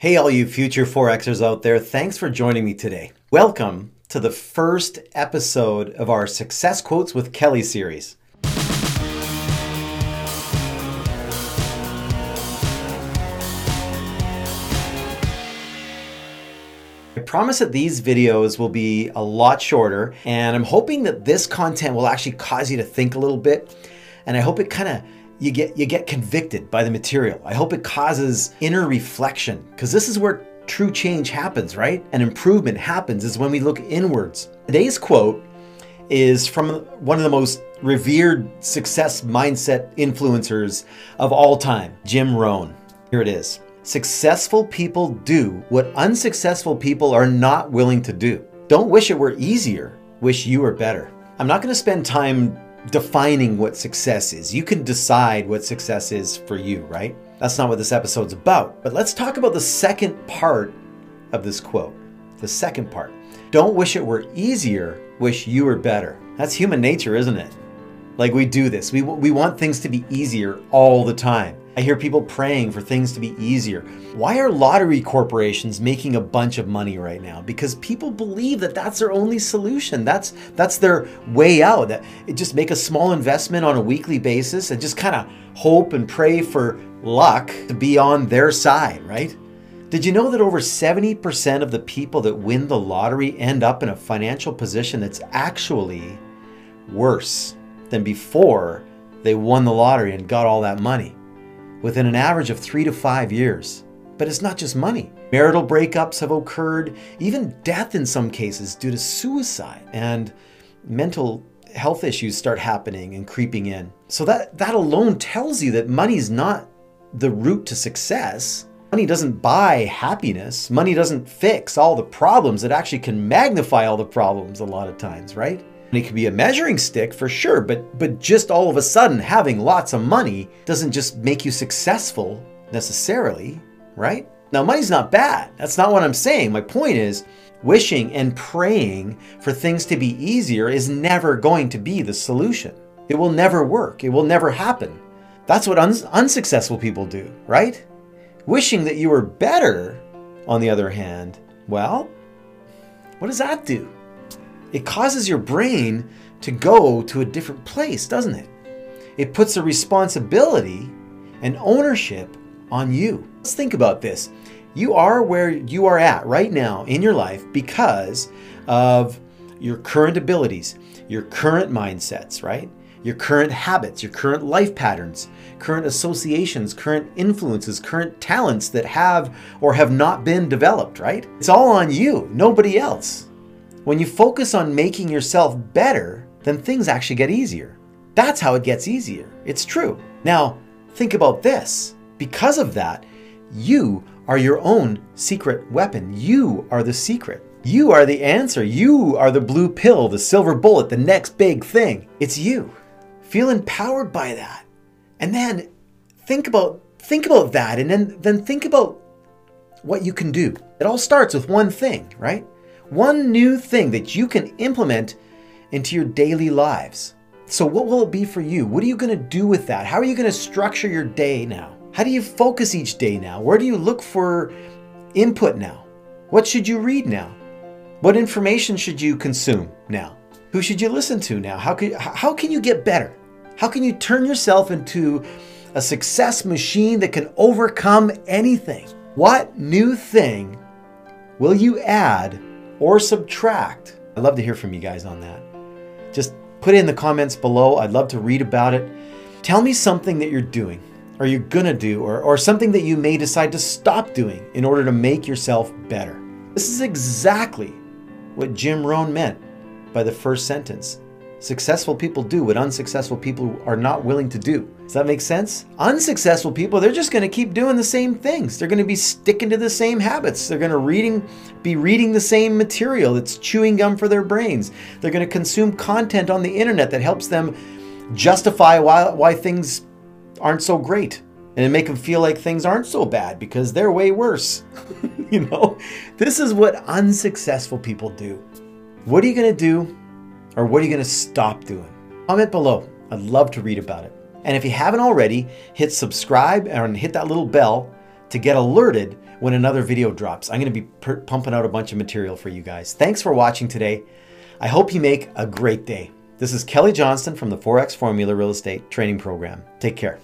Hey, all you future Forexers out there, thanks for joining me today. Welcome to the first episode of our Success Quotes with Kelly series. I promise that these videos will be a lot shorter, and I'm hoping that this content will actually cause you to think a little bit. And I hope it kind of you get you get convicted by the material. I hope it causes inner reflection because this is where true change happens, right? And improvement happens is when we look inwards. Today's quote is from one of the most revered success mindset influencers of all time, Jim Rohn. Here it is. Successful people do what unsuccessful people are not willing to do. Don't wish it were easier, wish you were better. I'm not going to spend time defining what success is. You can decide what success is for you, right? That's not what this episode's about. But let's talk about the second part of this quote. The second part. Don't wish it were easier, wish you were better. That's human nature, isn't it? Like we do this. We, we want things to be easier all the time. I hear people praying for things to be easier. Why are lottery corporations making a bunch of money right now? Because people believe that that's their only solution. That's that's their way out. That just make a small investment on a weekly basis and just kind of hope and pray for luck to be on their side, right? Did you know that over 70% of the people that win the lottery end up in a financial position that's actually worse than before they won the lottery and got all that money? within an average of three to five years. But it's not just money. Marital breakups have occurred, even death in some cases due to suicide, and mental health issues start happening and creeping in. So that, that alone tells you that money's not the route to success. Money doesn't buy happiness. Money doesn't fix all the problems. It actually can magnify all the problems a lot of times, right? It could be a measuring stick for sure, but but just all of a sudden having lots of money doesn't just make you successful necessarily, right? Now money's not bad. That's not what I'm saying. My point is wishing and praying for things to be easier is never going to be the solution. It will never work. It will never happen. That's what un- unsuccessful people do, right? Wishing that you were better, on the other hand, well, what does that do? It causes your brain to go to a different place, doesn't it? It puts a responsibility and ownership on you. Let's think about this. You are where you are at right now in your life because of your current abilities, your current mindsets, right? Your current habits, your current life patterns, current associations, current influences, current talents that have or have not been developed, right? It's all on you, nobody else. When you focus on making yourself better, then things actually get easier. That's how it gets easier. It's true. Now, think about this. Because of that, you are your own secret weapon. You are the secret. You are the answer. You are the blue pill, the silver bullet, the next big thing. It's you. Feel empowered by that. And then think about think about that and then then think about what you can do. It all starts with one thing, right? One new thing that you can implement into your daily lives. So, what will it be for you? What are you going to do with that? How are you going to structure your day now? How do you focus each day now? Where do you look for input now? What should you read now? What information should you consume now? Who should you listen to now? How can, how can you get better? How can you turn yourself into a success machine that can overcome anything? What new thing will you add or subtract? I'd love to hear from you guys on that. Just put it in the comments below. I'd love to read about it. Tell me something that you're doing or you're gonna do or, or something that you may decide to stop doing in order to make yourself better. This is exactly what Jim Rohn meant by the first sentence. Successful people do what unsuccessful people are not willing to do. Does that make sense? Unsuccessful people, they're just going to keep doing the same things. They're going to be sticking to the same habits. They're going to reading be reading the same material that's chewing gum for their brains. They're going to consume content on the internet that helps them justify why why things aren't so great and make them feel like things aren't so bad because they're way worse. you know? This is what unsuccessful people do. What are you going to do or what are you going to stop doing? Comment below. I'd love to read about it. And if you haven't already, hit subscribe and hit that little bell to get alerted when another video drops. I'm going to be pumping out a bunch of material for you guys. Thanks for watching today. I hope you make a great day. This is Kelly Johnston from the Forex Formula Real Estate Training Program. Take care.